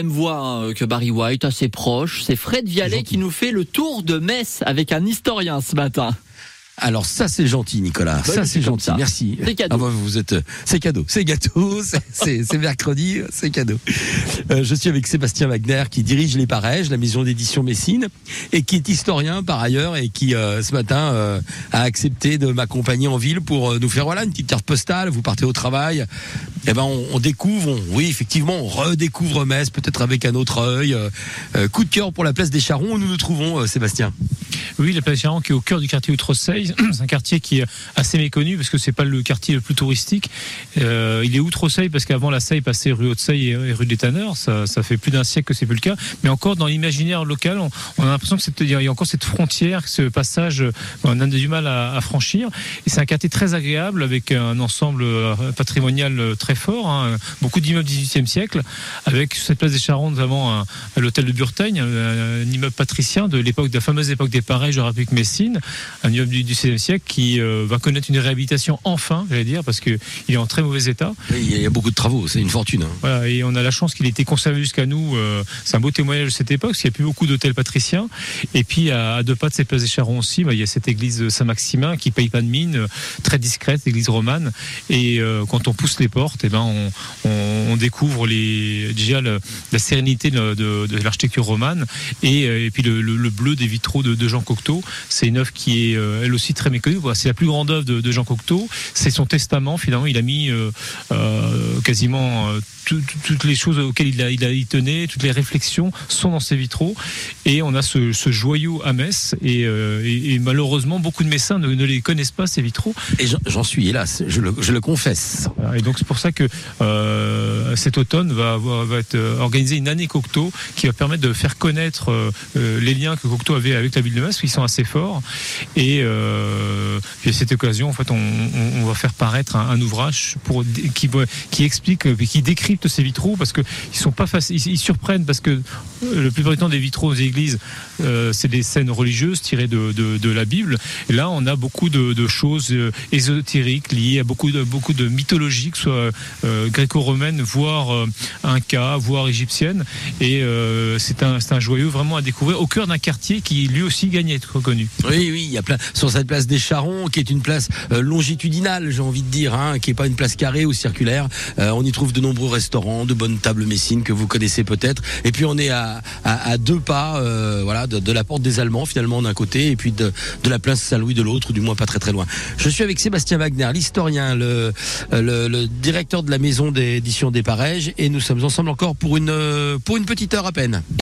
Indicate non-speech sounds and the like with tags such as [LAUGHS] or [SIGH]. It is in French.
Même voix hein, que Barry White, assez proche. C'est Fred Vialet qui nous fait le tour de Metz avec un historien ce matin. Alors ça c'est gentil Nicolas, ça c'est gentil, ça. merci. C'est cadeau. Ah bah, vous êtes, c'est cadeau, c'est gâteau, [LAUGHS] c'est- mercredi, c'est cadeau. Euh, je suis avec Sébastien Wagner qui dirige les Parèges, la maison d'édition Messine, et qui est historien par ailleurs et qui euh, ce matin euh, a accepté de m'accompagner en ville pour euh, nous faire voilà une petite carte postale. Vous partez au travail, et ben on, on découvre, on- oui effectivement on redécouvre Metz peut-être avec un autre œil. Euh, euh, coup de cœur pour la place des Charrons où nous nous trouvons, euh, Sébastien. Oui, la place Charon qui est au cœur du quartier Outre-Seille. [CLEARS THROAT] C'est un quartier qui est assez méconnu parce que c'est pas le quartier le plus touristique. Euh, il est Outre-Seille parce qu'avant la Seille passait rue Haute-Seille et rue des Tanneurs. Ça, fait plus d'un siècle que c'est plus le cas. Mais encore dans l'imaginaire local, on, a l'impression que c'est- il y a encore cette frontière, ce passage, euh, on a du mal à, franchir. Et c'est un quartier très agréable avec un ensemble euh, patrimonial très fort, hein. beaucoup d'immeubles du XVIIIe siècle, avec cette place des Charentes un- l'hôtel de Burteigne, un, immeuble patricien de l'époque, de la fameuse époque des Pareils, je rappelle que Messine, un immeuble du XVIe siècle qui euh, va connaître une réhabilitation enfin, j'allais dire, parce que il est en très mauvais état. Oui, Il y a beaucoup de travaux, c'est une fortune. hein. Voilà, et on a la chance qu'il ait été conservé jusqu'à nous. euh, c'est un beau témoignage de cette époque, parce qu'il n'y a plus beaucoup d'hôtels patriciens. Et puis, à, à deux pas de ces places des Charons aussi, bah, il y a cette église Saint-Maximin qui paye pas de mine, euh, très discrète, église romane. Et euh, quand on pousse les portes, eh ben, on, on, on découvre les, déjà le- la sérénité de, de- de l'architecture romane et, et puis le, le- le bleu des vitraux de, de Jean Cocteau. C'est une œuvre qui est euh, elle aussi très méconnue. Voilà, c'est la plus grande œuvre de, de Jean Cocteau. C'est son testament. Finalement, il a mis euh, euh, quasiment tout- tout- toutes les choses auxquelles il, a, il, a, il tenait, toutes les réflexions sont dans ses vitraux. Et on a ce, ce joyau à Metz. Et, euh, et- et malheureusement, beaucoup de médecins ne, ne les connaissent pas, ces vitraux. Et j'en- suis hélas, je le, je le confesse. Et donc c'est pour ça que euh, cet automne va, avoir- va être euh, organisé une année Cocteau qui va permettre de faire connaître les liens que Cocteau avait avec la ville de Metz, sont assez forts. Et, euh, puis à cette occasion, en fait, on, va faire paraître un, ouvrage pour qui, qui explique, euh, qui décrypte ces vitraux parce que ils sont pas faciles, ils, surprennent parce que euh, le du temps des vitraux aux églises, c'est des scènes religieuses tirées de, de, la Bible. Et là, on a beaucoup de, choses ésotériques liées à beaucoup de, beaucoup de mythologie, que soit gréco-romaine, voire inca, voire égyptienne. Et c'est un, un joyau vraiment à découvrir au cœur d'un quartier qui lui aussi gagne à Oui, oui, il y a plein sur cette place des Charrons, qui est une place euh, longitudinale, j'ai envie de dire, hein, qui est pas une place carrée ou circulaire. Euh, on y trouve de nombreux restaurants, de bonnes tables messines que vous connaissez peut-être. Et puis on est à, à, deux pas, euh, voilà, de, la porte des Allemands finalement d'un côté, et puis de, de la place Saint-Louis de l'autre, du moins pas très très loin. Je suis avec Sébastien Wagner, l'historien, le, le, directeur de la maison d'édition des Parèges, et nous sommes ensemble encore pour une pour une petite heure à peine.